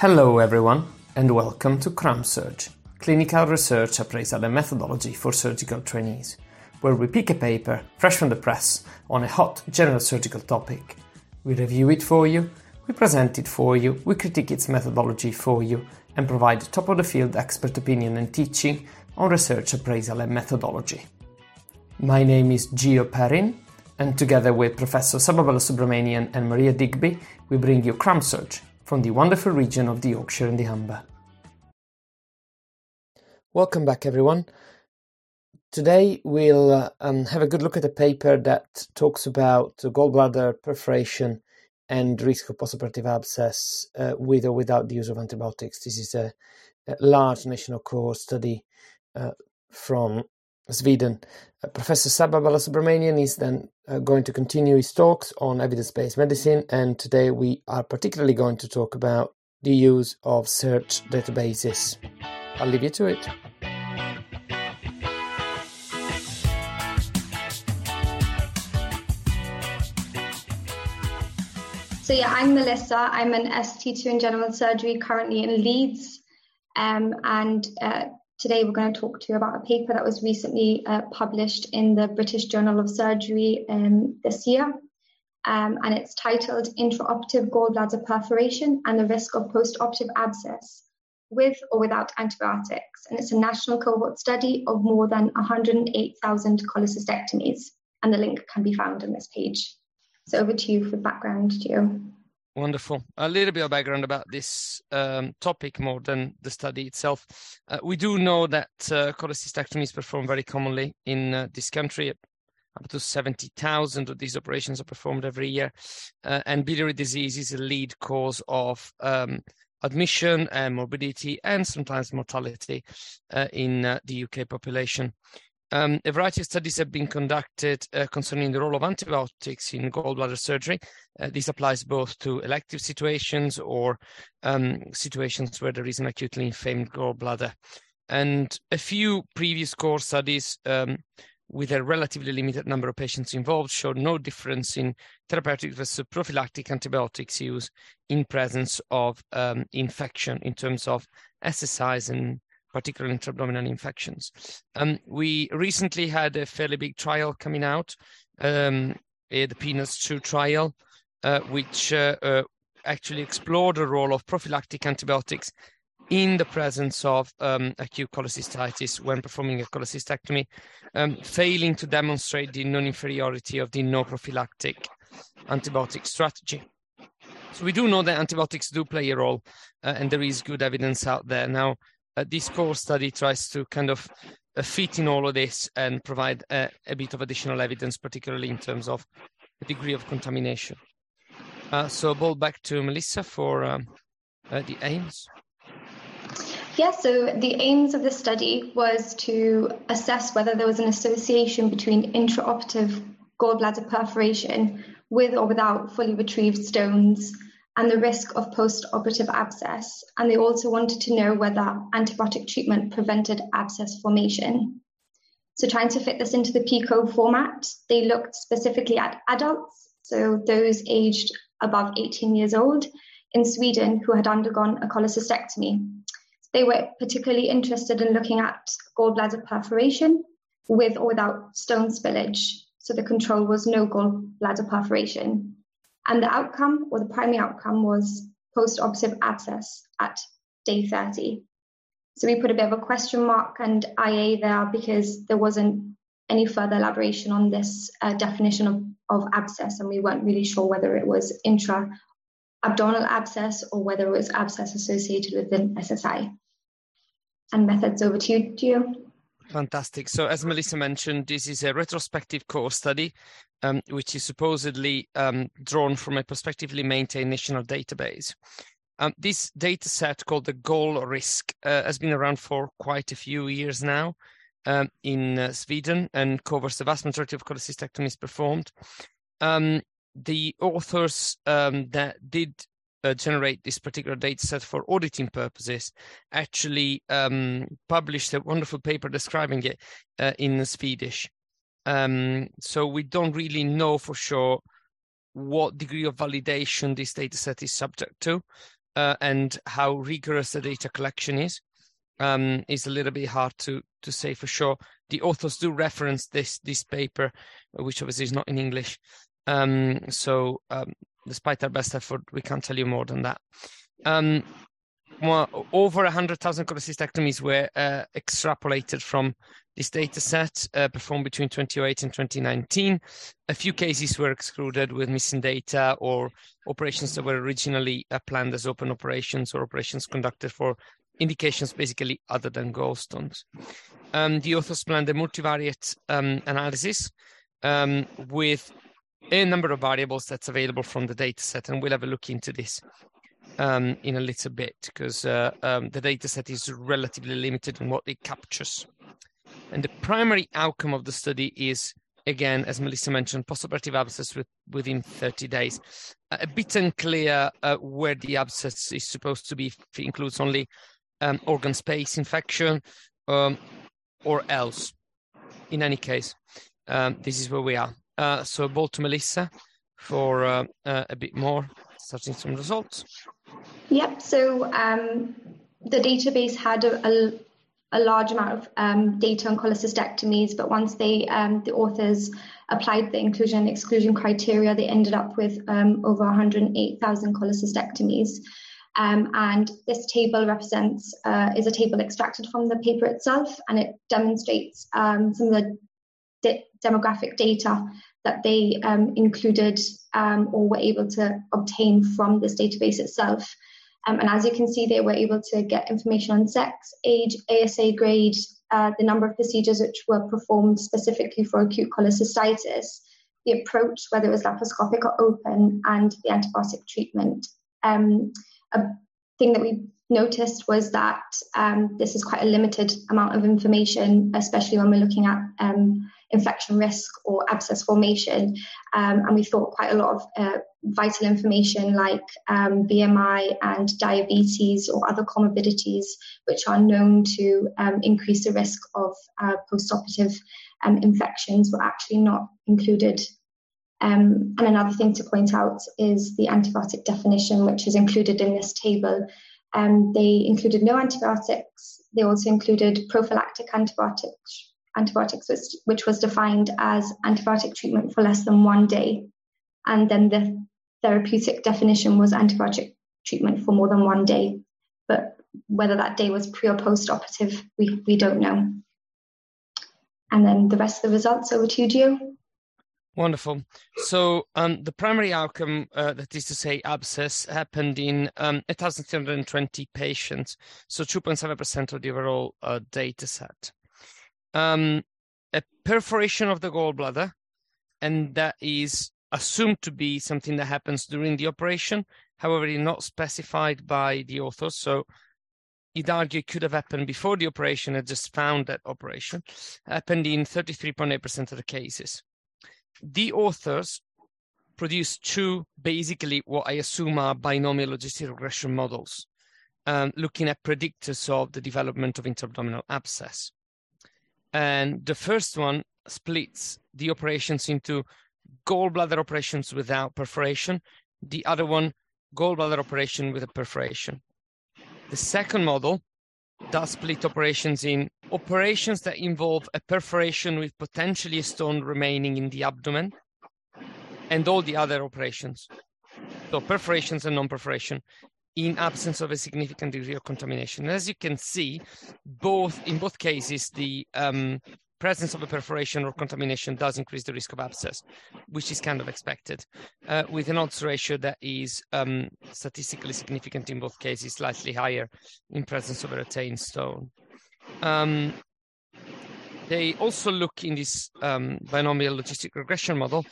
Hello everyone and welcome to CRAMSurg, Clinical Research Appraisal and Methodology for Surgical Trainees, where we pick a paper fresh from the press on a hot general surgical topic. We review it for you, we present it for you, we critique its methodology for you, and provide top of the field expert opinion and teaching on research appraisal and methodology. My name is Gio Perrin, and together with Professor Saba Balasubramanian and Maria Digby, we bring you CRAMSurg, from the wonderful region of the Yorkshire and the Humber. Welcome back, everyone. Today we'll uh, um, have a good look at a paper that talks about gallbladder perforation and risk of postoperative abscess uh, with or without the use of antibiotics. This is a, a large national cohort study uh, from Sweden. Uh, Professor Saba Balasubramanian is then uh, going to continue his talks on evidence based medicine, and today we are particularly going to talk about the use of search databases. I'll leave you to it. So, yeah, I'm Melissa. I'm an ST2 in general surgery currently in Leeds. Um, and uh, Today, we're going to talk to you about a paper that was recently uh, published in the British Journal of Surgery um, this year. Um, and it's titled Intraoperative Gallbladder Perforation and the Risk of Postoperative Abscess with or without antibiotics. And it's a national cohort study of more than 108,000 cholecystectomies. And the link can be found on this page. So over to you for background, Gio. Wonderful. A little bit of background about this um, topic more than the study itself. Uh, we do know that uh, cholecystectomy is performed very commonly in uh, this country. Up to 70,000 of these operations are performed every year. Uh, and biliary disease is a lead cause of um, admission and morbidity and sometimes mortality uh, in uh, the UK population. Um, a variety of studies have been conducted uh, concerning the role of antibiotics in gallbladder surgery. Uh, this applies both to elective situations or um, situations where there is an acutely inflamed gallbladder. And a few previous cohort studies um, with a relatively limited number of patients involved showed no difference in therapeutic versus prophylactic antibiotics use in presence of um, infection in terms of SSIs and particularly intra-abdominal infections. Um, we recently had a fairly big trial coming out, um, the PEANUTS 2 trial, uh, which uh, uh, actually explored the role of prophylactic antibiotics in the presence of um, acute cholecystitis when performing a cholecystectomy, um, failing to demonstrate the non-inferiority of the no prophylactic antibiotic strategy. So we do know that antibiotics do play a role, uh, and there is good evidence out there. Now, this cohort study tries to kind of uh, fit in all of this and provide a, a, bit of additional evidence, particularly in terms of the degree of contamination. Uh, so, ball back to Melissa for um, uh, the aims. Yeah, so the aims of the study was to assess whether there was an association between intraoperative gallbladder perforation with or without fully retrieved stones and the risk of post-operative abscess. And they also wanted to know whether antibiotic treatment prevented abscess formation. So trying to fit this into the PICO format, they looked specifically at adults, so those aged above 18 years old in Sweden who had undergone a cholecystectomy. They were particularly interested in looking at gallbladder perforation with or without stone spillage. So the control was no gallbladder perforation. And the outcome, or the primary outcome, was post-operative abscess at day 30. So we put a bit of a question mark and IA there because there wasn't any further elaboration on this uh, definition of, of abscess, and we weren't really sure whether it was intra abdominal abscess or whether it was abscess associated with an SSI. And methods over to you. Fantastic. So, as Melissa mentioned, this is a retrospective cohort study, um, which is supposedly um, drawn from a prospectively maintained national database. Um, this data set, called the GallRiks, uh, has been around for quite a few years now um, in uh, Sweden and covers the vast majority of cholecystectomies performed. Um, the authors um, that did uh, generate this particular data set for auditing purposes actually um, published a wonderful paper describing it uh, in Swedish. Um, so we don't really know for sure what degree of validation this data set is subject to. uh, and how rigorous the data collection is um, is a little bit hard to to say for sure. The authors do reference this this paper, which obviously is not in English. Um, so, um, despite our best effort, we can't tell you more than that. Um, well, over 100,000 cholecystectomies were uh, extrapolated from this data set uh, performed between 2008 and 2019. A few cases were excluded with missing data or operations that were originally uh, planned as open operations or operations conducted for indications basically other than gallstones. Um, the authors planned a multivariate um, analysis um, with a number of variables that's available from the data set, and we'll have a look into this um, in a little bit because uh, um, the data set is relatively limited in what it captures. And the primary outcome of the study is, again, as Melissa mentioned, postoperative abscess with, within 30 days. a bit unclear uh, where the abscess is supposed to be, if it includes only um, organ space infection um, or else. In any case, um, this is where we are. Uh, so, ball to Melissa for uh, uh, a bit more, starting some results. Yep. So um, the database had a, a, a large amount of um, data on cholecystectomies, but once they um, the authors applied the inclusion and exclusion criteria, they ended up with um, over 108,000 cholecystectomies. Um, and this table represents uh, is a table extracted from the paper itself, and it demonstrates um, some of the de- demographic data that they um, included um, or were able to obtain from this database itself. Um, and as you can see, they were able to get information on sex, age, ASA grade, uh, the number of procedures which were performed specifically for acute cholecystitis, the approach, whether it was laparoscopic or open, and the antibiotic treatment. Um, a thing that we noticed was that um, this is quite a limited amount of information, especially when we're looking at um, infection risk or abscess formation. Um, and we thought quite a lot of uh, vital information like um, BMI and diabetes or other comorbidities, which are known to um, increase the risk of uh, postoperative um, infections, were actually not included um, and another thing to point out is the antibiotic definition, which is included in this table. Um, they included no antibiotics. They also included prophylactic antibiotics, antibiotics which, was defined as antibiotic treatment for less than one day. And then the therapeutic definition was antibiotic treatment for more than one day. But whether that day was pre or post operative, we, we don't know. And then the rest of the results over to you, Gio. Wonderful. So um, the primary outcome, uh, that is to say abscess, happened in um, 1,320 patients, so 2.7% of the overall uh, data set. Um, a perforation of the gallbladder, and that is assumed to be something that happens during the operation. However, it's not specified by the authors, so it could have happened before the operation and just found that operation. Happened in 33.8% of the cases the authors produced two, basically what I assume are binomial logistic regression models, um, looking at predictors of the development of intra-abdominal abscess. And the first one splits the operations into gallbladder operations without perforation, the other one, gallbladder operation with a perforation. The second model does split operations in operations that involve a perforation with potentially a stone remaining in the abdomen and all the other operations. So perforations and non-perforation in absence of a significant degree of contamination. As you can see, both in both cases, the um, presence of a perforation or contamination does increase the risk of abscess, which is kind of expected, uh, with an odds ratio that is um, statistically significant in both cases, slightly higher in presence of a retained stone. Um, they also look in this um, binomial logistic regression model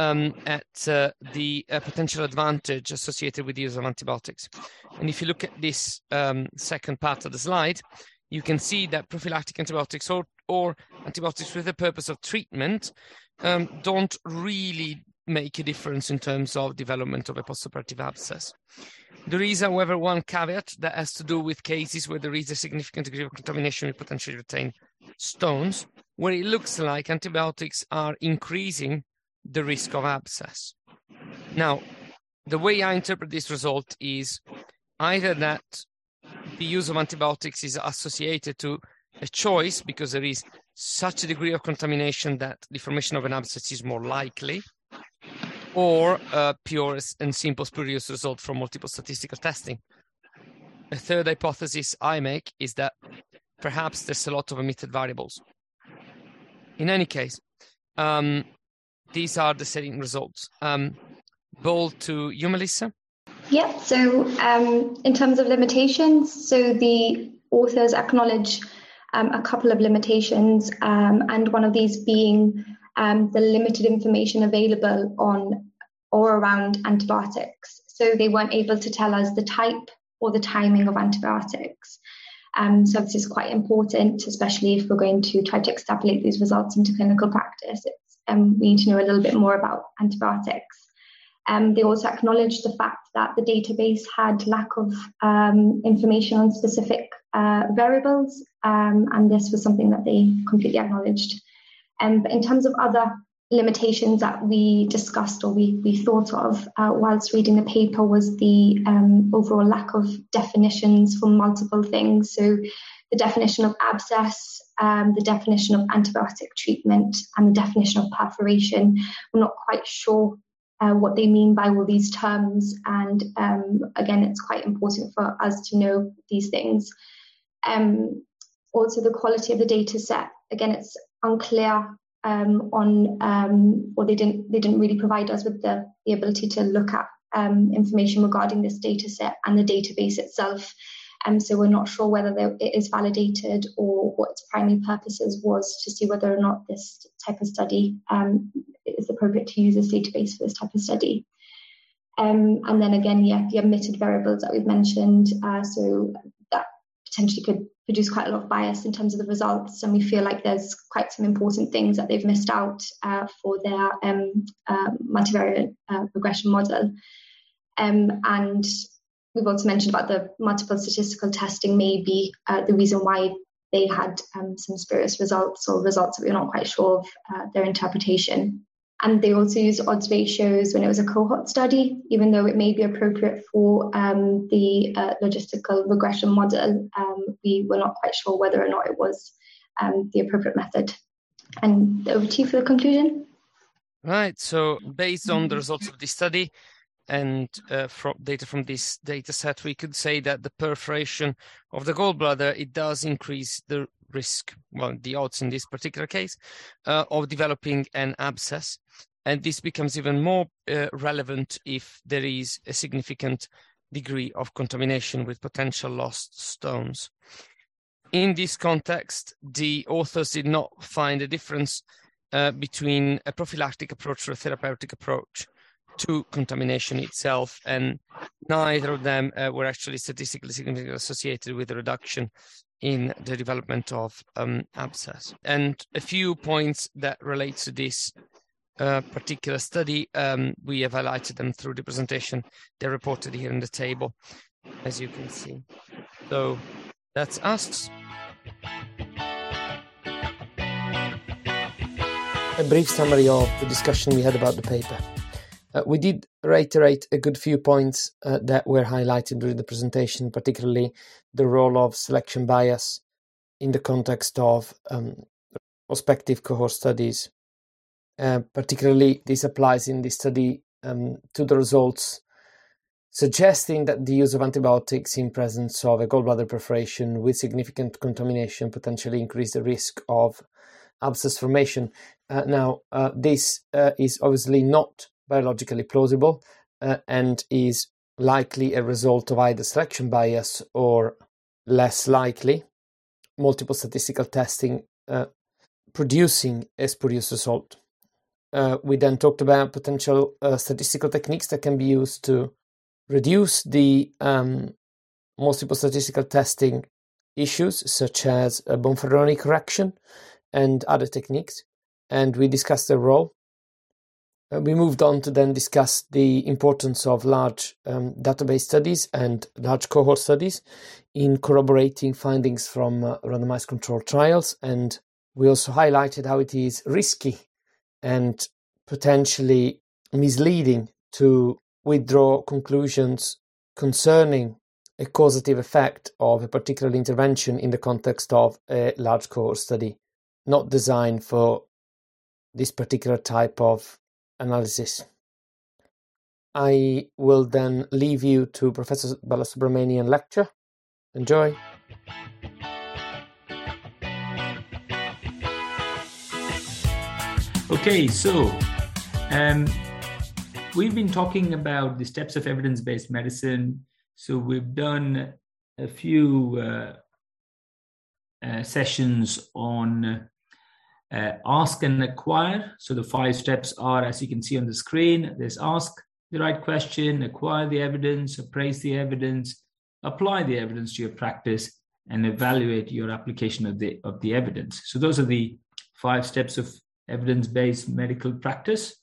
um, at uh, the uh, potential advantage associated with the use of antibiotics. And if you look at this um, second part of the slide, you can see that prophylactic antibiotics or, or antibiotics with the purpose of treatment um, don't really make a difference in terms of development of a postoperative abscess. There is, however, one caveat that has to do with cases where there is a significant degree of contamination with potentially retained stones, where it looks like antibiotics are increasing the risk of abscess. Now, the way I interpret this result is either that the use of antibiotics is associated to a choice because there is such a degree of contamination that the formation of an abscess is more likely, or a pure and simple spurious result from multiple statistical testing. A third hypothesis I make is that perhaps there's a lot of omitted variables. In any case, um, these are the setting results. Um, ball to you, Melissa. Yeah, so um, in terms of limitations, so the authors acknowledge um, a couple of limitations, um, and one of these being um, the limited information available on or around antibiotics. So they weren't able to tell us the type or the timing of antibiotics. Um, so this is quite important, especially if we're going to try to extrapolate these results into clinical practice. Um, we need to know a little bit more about antibiotics. Um, they also acknowledged the fact that the database had lack of um, information on specific uh, variables, um, and this was something that they completely acknowledged. Um, but in terms of other limitations that we discussed or we, we thought of uh, whilst reading the paper was the um, overall lack of definitions for multiple things. So, the definition of abscess, um, the definition of antibiotic treatment, and the definition of perforation. We're not quite sure uh, what they mean by all these terms. And um, again, it's quite important for us to know these things. Um, also, the quality of the data set. Again, it's unclear um, on, um, or they didn't they didn't really provide us with the, the ability to look at um, information regarding this data set and the database itself. Um, so we're not sure whether it is validated or what its primary purposes was to see whether or not this type of study um, is appropriate to use this database for this type of study. Um, and then again, yeah, the omitted variables that we've mentioned. Uh, so that potentially could produce quite a lot of bias in terms of the results. And we feel like there's quite some important things that they've missed out uh, for their um, uh, multivariate uh, regression model. Um, and we've also mentioned about the multiple statistical testing may be uh, the reason why they had um, some spurious results or results that we're not quite sure of uh, their interpretation. And they also used odds ratios when it was a cohort study, even though it may be appropriate for um, the uh, logistical regression model. Um, we were not quite sure whether or not it was um, the appropriate method. And over to you for the conclusion. Right. So, based on the results of this study and uh, from data from this data set, we could say that the perforation of the gallbladder it does increase the risk, well, the odds in this particular case, uh, of developing an abscess. And this becomes even more uh, relevant if there is a significant degree of contamination with potential lost stones. In this context, the authors did not find a difference uh, between a prophylactic approach or a therapeutic approach to contamination itself, and neither of them uh, were actually statistically significantly associated with a reduction in the development of um, abscess. And a few points that relate to this uh, particular study, um, we have highlighted them through the presentation. They're reported here in the table, as you can see. So that's us. A brief summary of the discussion we had about the paper. Uh, we did reiterate a good few points uh, that were highlighted during the presentation, particularly the role of selection bias in the context of um, prospective cohort studies. Uh, particularly, this applies in this study um, to the results suggesting that the use of antibiotics in presence of a gallbladder perforation with significant contamination potentially increase the risk of abscess formation. Uh, now, uh, this uh, is obviously not biologically plausible uh, and is likely a result of either selection bias or less likely multiple statistical testing uh, producing a spurious result. Uh, we then talked about potential uh, statistical techniques that can be used to reduce the um, multiple statistical testing issues, such as Bonferroni correction and other techniques. And we discussed their role we moved on to then discuss the importance of large um, database studies and large cohort studies in corroborating findings from uh, randomized controlled trials. And we also highlighted how it is risky and potentially misleading to withdraw conclusions concerning a causative effect of a particular intervention in the context of a large cohort study, not designed for this particular type of analysis. I will then leave you to Professor Balasubramanian lecture. Enjoy. Okay, so um, we've been talking about the steps of evidence based medicine. So we've done a few uh, uh, sessions on uh, ask and acquire. So the five steps are, as you can see on the screen, there's ask the right question, acquire the evidence, appraise the evidence, apply the evidence to your practice, and evaluate your application of the of the evidence. So those are the five steps of evidence-based medical practice.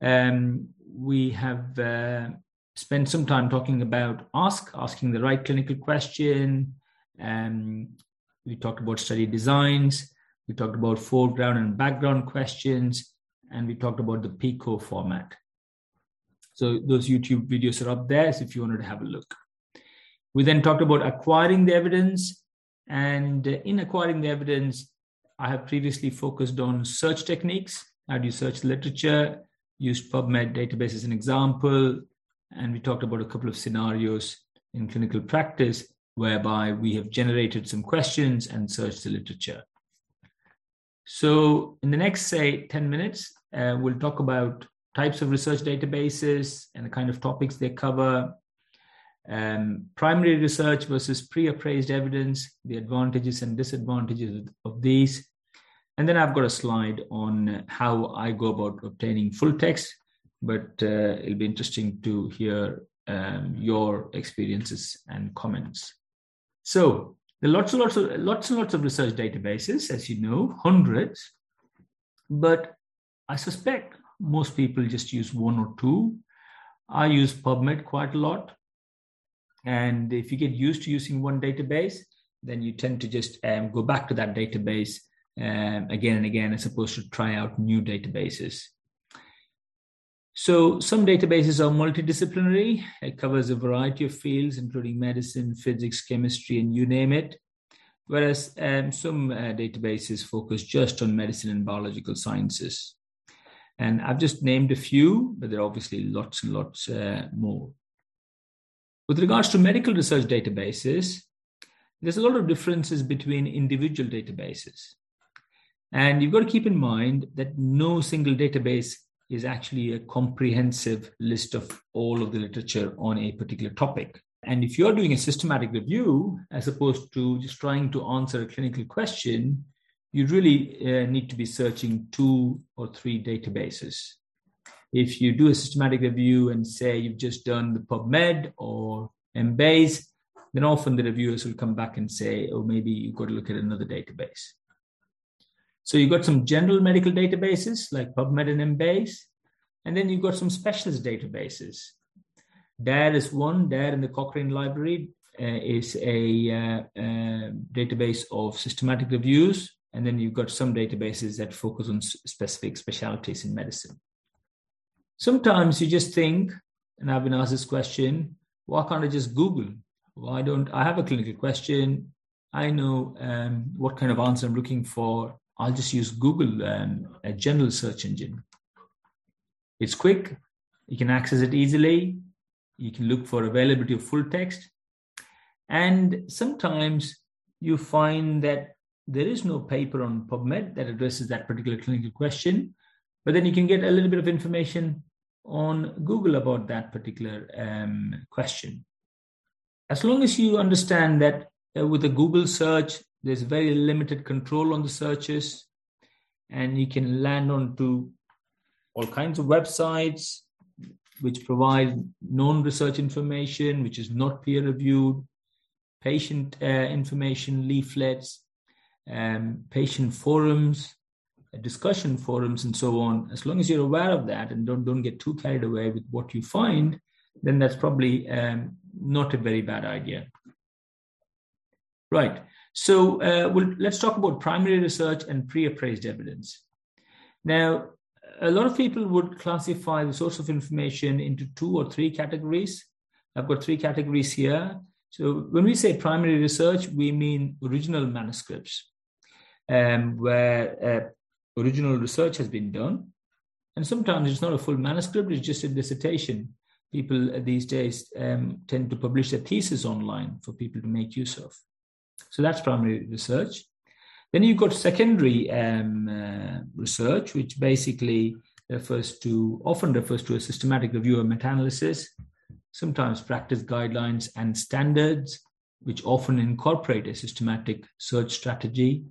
Um, we have uh, spent some time talking about ask, asking the right clinical question. Um, we talked about study designs. We talked about foreground and background questions, and we talked about the PICO format. So those YouTube videos are up there so if you wanted to have a look. We then talked about acquiring the evidence. And in acquiring the evidence, I have previously focused on search techniques. How do you search literature? Used PubMed database as an example. And we talked about a couple of scenarios in clinical practice whereby we have generated some questions and searched the literature. So, in the next, say, 10 minutes, uh, we'll talk about types of research databases and the kind of topics they cover, um, primary research versus pre appraised evidence, the advantages and disadvantages of these. And then I've got a slide on how I go about obtaining full text, but uh, it'll be interesting to hear um, your experiences and comments. So, there are lots and lots of lots and lots of research databases, as you know, hundreds. But I suspect most people just use one or two. I use PubMed quite a lot. And if you get used to using one database, then you tend to just um, go back to that database um, again and again, as opposed to try out new databases. So some databases are multidisciplinary. It covers a variety of fields, including medicine, physics, chemistry, and you name it. Whereas um, some uh, databases focus just on medicine and biological sciences. And I've just named a few, but there are obviously lots and lots uh, more. With regards to medical research databases, there's a lot of differences between individual databases. And you've got to keep in mind that no single database is actually a comprehensive list of all of the literature on a particular topic. And if you're doing a systematic review, as opposed to just trying to answer a clinical question, you really uh, need to be searching two or three databases. If you do a systematic review and say you've just done the PubMed or Embase, then often the reviewers will come back and say, oh, maybe you've got to look at another database. So you've got some general medical databases like PubMed and Embase, and then you've got some specialist databases. DARE is one, DARE in the Cochrane Library uh, is a uh, uh, database of systematic reviews and then you've got some databases that focus on specific specialties in medicine. Sometimes you just think, and I've been asked this question, why can't I just Google? Why don't I have a clinical question? I know um, what kind of answer I'm looking for. I'll just use Google, um, a general search engine. It's quick, you can access it easily, you can look for availability of full text. And sometimes you find that there is no paper on PubMed that addresses that particular clinical question, but then you can get a little bit of information on Google about that particular um, question. As long as you understand that uh, with a Google search, there's very limited control on the searches, and you can land onto all kinds of websites which provide known research information, which is not peer reviewed, patient uh, information, leaflets, um, patient forums, discussion forums, and so on. As long as you're aware of that and don't don't get too carried away with what you find, then that's probably um, not a very bad idea. Right. So uh, we'll, let's talk about primary research and pre-appraised evidence. Now, a lot of people would classify the source of information into two or three categories. I've got three categories here. So when we say primary research, we mean original manuscripts um, where uh, original research has been done. And sometimes it's not a full manuscript, it's just a dissertation. People these days um, tend to publish their thesis online for people to make use of. So that's primary research. Then you've got secondary um, uh, research, which basically refers to, often refers to a systematic review or meta-analysis, sometimes practice guidelines and standards, which often incorporate a systematic search strategy.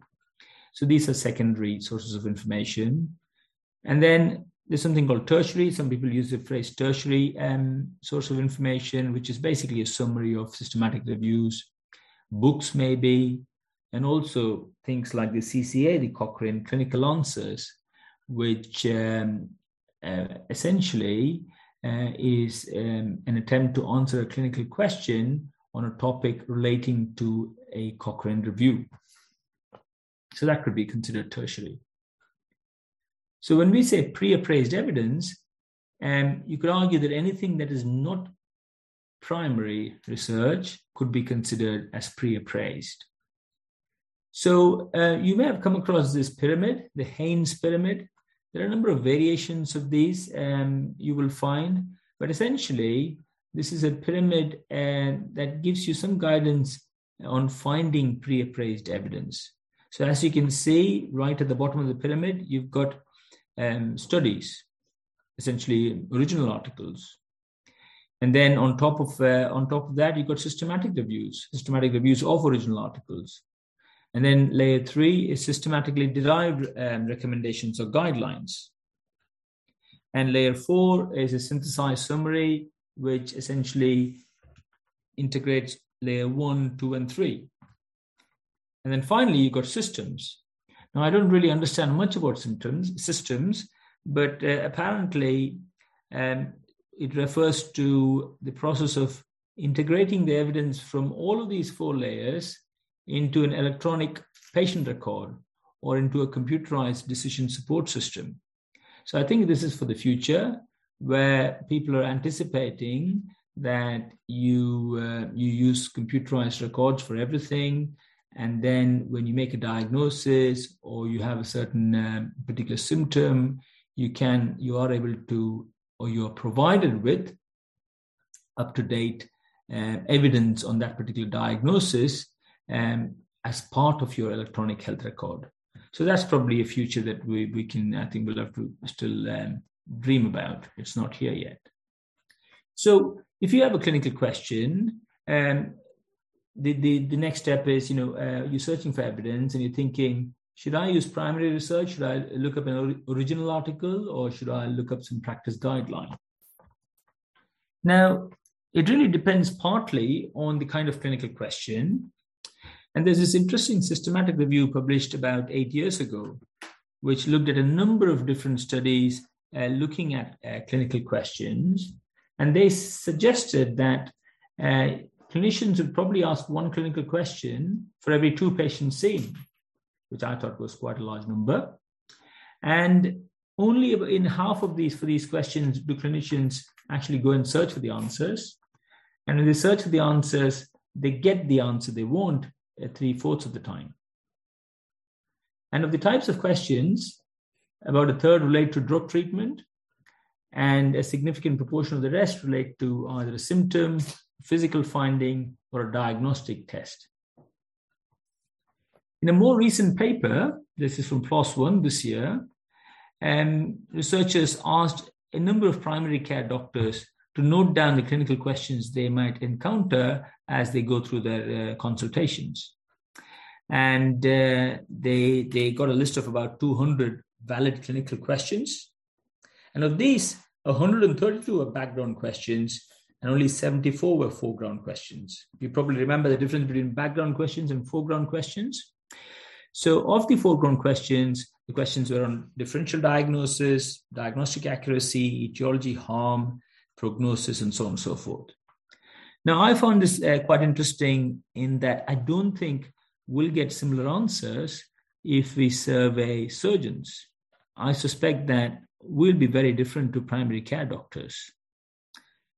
So these are secondary sources of information. And then there's something called tertiary. Some people use the phrase tertiary um, source of information, which is basically a summary of systematic reviews, books maybe, and also things like the CCA, the Cochrane Clinical Answers, which um, uh, essentially uh, is um, an attempt to answer a clinical question on a topic relating to a Cochrane review. So that could be considered tertiary. So when we say pre-appraised evidence, um, you could argue that anything that is not primary research could be considered as pre-appraised. So uh, you may have come across this pyramid, the Haynes pyramid. There are a number of variations of these um, you will find, but essentially, this is a pyramid uh, that gives you some guidance on finding pre appraised evidence. So, as you can see, right at the bottom of the pyramid, you've got um, studies, essentially original articles. And then on top of uh, on top of that, you've got systematic reviews, systematic reviews of original articles. And then layer three is systematically derived um, recommendations or guidelines. And layer four is a synthesized summary, which essentially integrates layer one, two, and three. And then finally, you've got systems. Now, I don't really understand much about symptoms, systems, but uh, apparently um, it refers to the process of integrating the evidence from all of these four layers into an electronic patient record or into a computerized decision support system. So I think this is for the future where people are anticipating that you uh, you use computerized records for everything and then when you make a diagnosis or you have a certain uh, particular symptom you can you are able to or you are provided with up to date uh, evidence on that particular diagnosis um, as part of your electronic health record. So that's probably a future that we, we can, I think we'll have to still um, dream about. It's not here yet. So if you have a clinical question, um, the, the, the next step is, you know, uh, you're searching for evidence and you're thinking, should I use primary research? Should I look up an original article or should I look up some practice guideline? Now, it really depends partly on the kind of clinical question and there's this interesting systematic review published about eight years ago, which looked at a number of different studies uh, looking at uh, clinical questions. And they suggested that uh, clinicians would probably ask one clinical question for every two patients seen, which I thought was quite a large number. And only in half of these, for these questions, do clinicians actually go and search for the answers. And when they search for the answers, they get the answer they want three fourths of the time. And of the types of questions, about a third relate to drug treatment, and a significant proportion of the rest relate to either a symptom, physical finding, or a diagnostic test. In a more recent paper, this is from PLOS One this year, and researchers asked a number of primary care doctors to note down the clinical questions they might encounter as they go through their uh, consultations. And uh, they, they got a list of about 200 valid clinical questions. And of these, 132 were background questions and only 74 were foreground questions. You probably remember the difference between background questions and foreground questions. So, of the foreground questions, the questions were on differential diagnosis, diagnostic accuracy, etiology, harm, prognosis, and so on and so forth. Now, I found this uh, quite interesting in that I don't think we'll get similar answers if we survey surgeons. I suspect that we'll be very different to primary care doctors.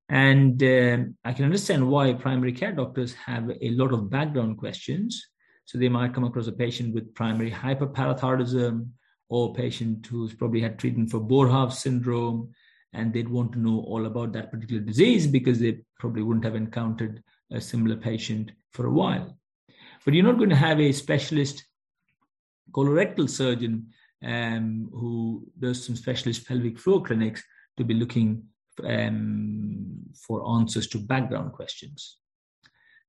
And um, I can understand why primary care doctors have a lot of background questions. So they might come across a patient with primary hyperparathyroidism or a patient who's probably had treatment for Boerhaave syndrome, and they'd want to know all about that particular disease because they probably wouldn't have encountered a similar patient for a while. But you're not going to have a specialist colorectal surgeon um, who does some specialist pelvic floor clinics to be looking um, for answers to background questions.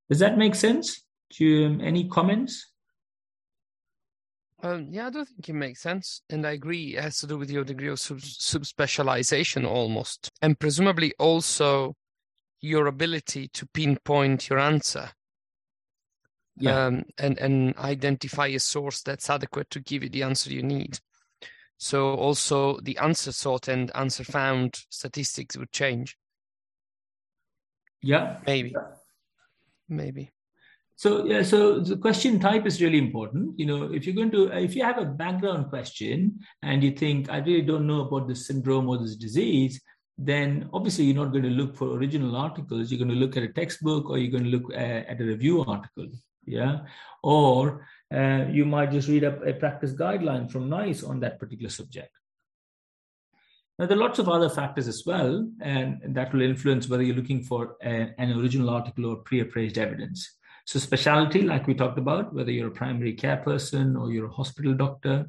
Does that make sense? Do you, um, any comments? Um, yeah, I do think it makes sense, and I agree. It has to do with your degree of sub- subspecialization, almost, and presumably also your ability to pinpoint your answer. Yeah. Um, and and identify a source that's adequate to give you the answer you need. So also the answer sought and answer found statistics would change. Yeah. Maybe. Maybe. So yeah, so the question type is really important. You know, if you're going to, if you have a background question and you think I really don't know about this syndrome or this disease, then obviously you're not going to look for original articles. You're going to look at a textbook or you're going to look at, at a review article. Yeah, or uh, you might just read a, a practice guideline from NICE on that particular subject. Now, there are lots of other factors as well, and that will influence whether you're looking for a, an original article or pre appraised evidence. So, specialty, like we talked about, whether you're a primary care person or you're a hospital doctor.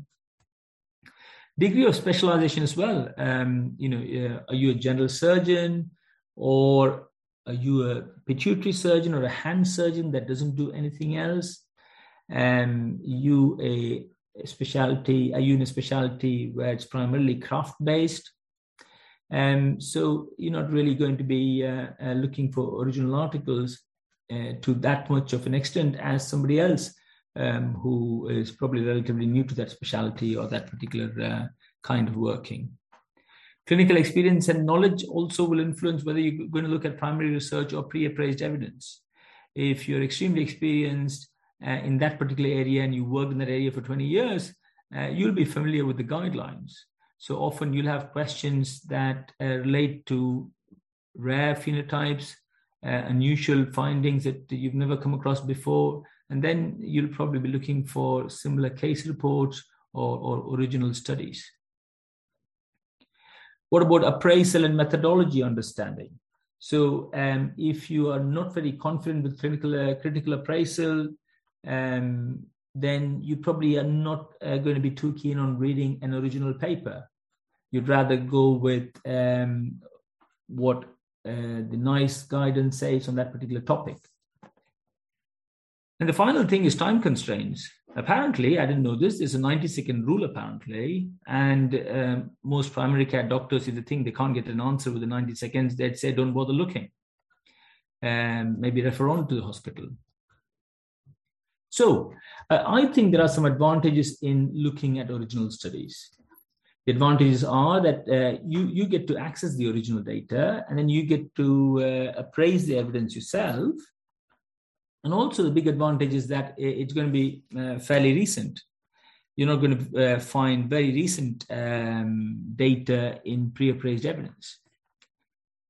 Degree of specialization as well. Um, you know, uh, are you a general surgeon or are you a pituitary surgeon or a hand surgeon that doesn't do anything else? and you a, a specialty, a unit specialty where it's primarily craft based. And so you're not really going to be uh, uh, looking for original articles uh, to that much of an extent as somebody else um, who is probably relatively new to that specialty or that particular uh, kind of working. Clinical experience and knowledge also will influence whether you're going to look at primary research or pre appraised evidence. If you're extremely experienced uh, in that particular area and you worked in that area for 20 years, uh, you'll be familiar with the guidelines. So often you'll have questions that uh, relate to rare phenotypes, uh, unusual findings that you've never come across before. And then you'll probably be looking for similar case reports or, or original studies. What about appraisal and methodology understanding? So um, if you are not very confident with clinical, uh, critical appraisal, um, then you probably are not uh, going to be too keen on reading an original paper. You'd rather go with um, what the NICE guidance says on that particular topic. And the final thing is time constraints. Apparently, I didn't know this, there's a 90 second rule apparently. And um, most primary care doctors, if they think they can't get an answer within 90 seconds, they'd say, don't bother looking. Um, maybe refer on to the hospital. So uh, I think there are some advantages in looking at original studies. The advantages are that uh, you, you get to access the original data and then you get to uh, appraise the evidence yourself. And also, the big advantage is that it's going to be uh, fairly recent. You're not going to uh, find very recent um, data in pre appraised evidence.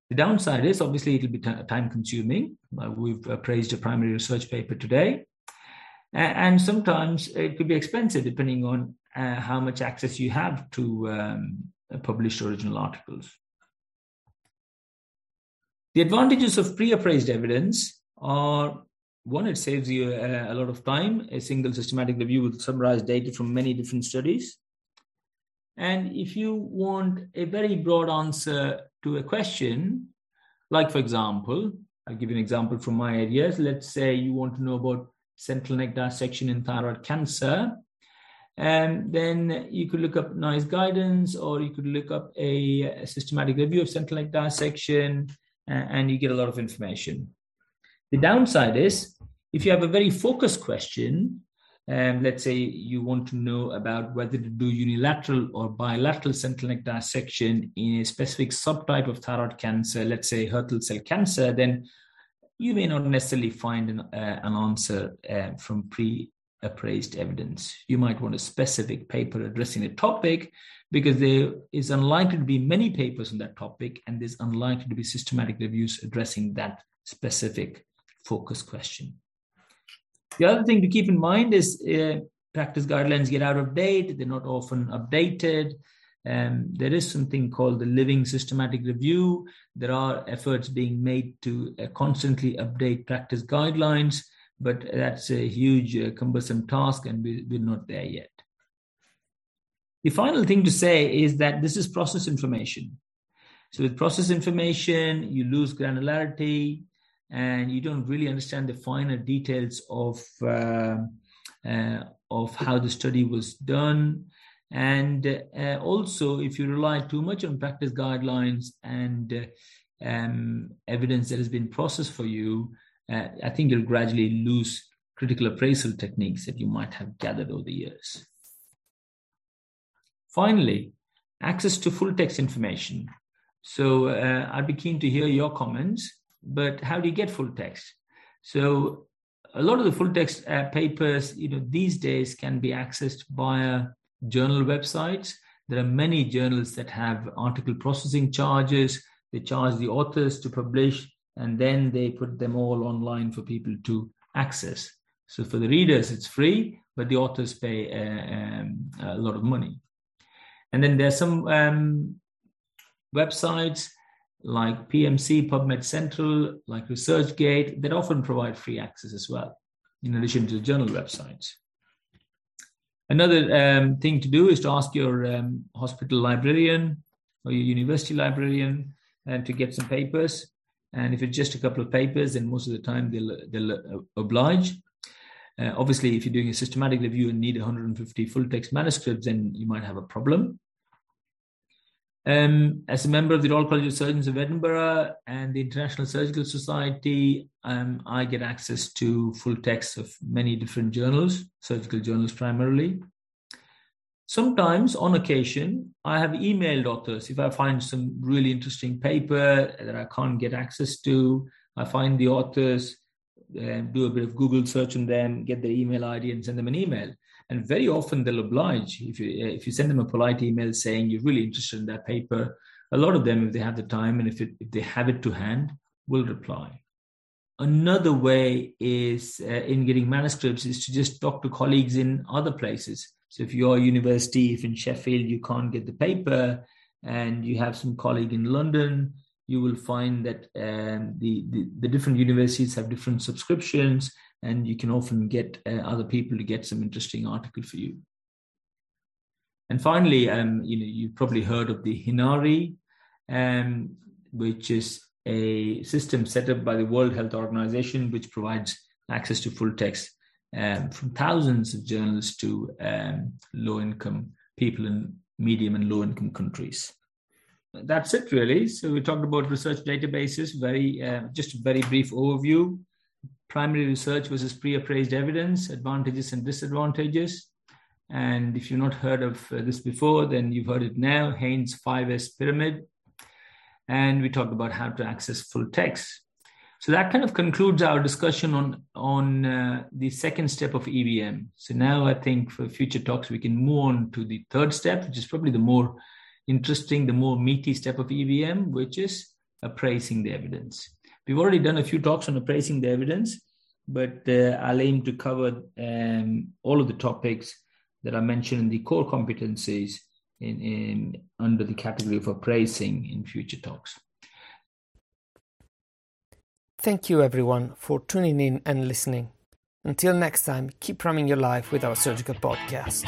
The downside is obviously it'll be t- time consuming. Uh, we've appraised a primary research paper today and sometimes it could be expensive depending on uh, how much access you have to um, published original articles. The advantages of pre-appraised evidence are one, it saves you a, a, lot of time. A single systematic review will summarize data from many different studies. And if you want a very broad answer to a question, like for example, I'll give you an example from my areas. Let's say you want to know about central neck dissection in thyroid cancer. And then you could look up NICE guidance or you could look up a, a systematic review of central neck dissection and you get a lot of information. The downside is if you have a very focused question, um, let's say you want to know about whether to do unilateral or bilateral central neck dissection in a specific subtype of thyroid cancer, let's say Hürthle cell cancer, then you may not necessarily find an, uh, an answer uh, from pre appraised evidence. You might want a specific paper addressing a topic because there is unlikely to be many papers on that topic, and there's unlikely to be systematic reviews addressing that specific focus question. The other thing to keep in mind is uh, practice guidelines get out of date, they're not often updated. Um, there is something called the living systematic review. There are efforts being made to uh, constantly update practice guidelines, but that's a huge, uh, cumbersome task, and we, we're not there yet. The final thing to say is that this is process information. So, with process information, you lose granularity and you don't really understand the finer details of, uh, uh of how the study was done and uh, also, if you rely too much on practice guidelines and um, evidence that has been processed for you, uh, I think you'll gradually lose critical appraisal techniques that you might have gathered over the years. Finally, access to full text information. So uh, I'd be keen to hear your comments, but how do you get full text? So a lot of the full text uh, papers, you know, these days can be accessed via journal websites. There are many journals that have article processing charges. They charge the authors to publish, and then they put them all online for people to access. So for the readers, it's free, but the authors pay uh, um, a lot of money. And then there's some um, websites like PMC, PubMed Central, like ResearchGate that often provide free access as well, in addition to journal websites. Another um, thing to do is to ask your um, hospital librarian or your university librarian uh, to get some papers. And if it's just a couple of papers, then most of the time they'll they'll uh, oblige. Uh, obviously, if you're doing a systematic review and need 150 full text manuscripts, then you might have a problem. Um, as a member of the Royal College of Surgeons of Edinburgh and the International Surgical Society, um, I get access to full text of many different journals, surgical journals primarily. Sometimes, on occasion, I have emailed authors. If I find some really interesting paper that I can't get access to, I find the authors, uh, do a bit of Google search on them, get their email ID, and send them an email and very often they'll oblige if you if you send them a polite email saying you're really interested in that paper a lot of them if they have the time and if, it, if they have it to hand will reply. Another way is uh, in getting manuscripts is to just talk to colleagues in other places. So if you're a university if in sheffield you can't get the paper and you have some colleague in london you will find that um, the, the, the different universities have different subscriptions and you can often get uh, other people to get some interesting article for you. And finally, um, you know, you've probably heard of the Hinari, um, which is a system set up by the World Health Organization, which provides access to full text um, from thousands of journals to um, low income people in medium and low income countries. That's it, really. So we talked about research databases. Very, uh, just a very brief overview primary research versus pre-appraised evidence, advantages and disadvantages. And if you've not heard of uh, this before, then you've heard it now, Haynes 5S pyramid. And we talked about how to access full text. So that kind of concludes our discussion on, on uh, the second step of EBM. So now I think for future talks, we can move on to the third step, which is probably the more interesting, the more meaty step of EBM, which is appraising the evidence. We've already done a few talks on appraising the evidence, but uh, I'll aim to cover um, all of the topics that are mentioned in the core competencies in, in under the category of appraising in future talks. Thank you, everyone, for tuning in and listening. Until next time, keep running your life with our surgical podcast.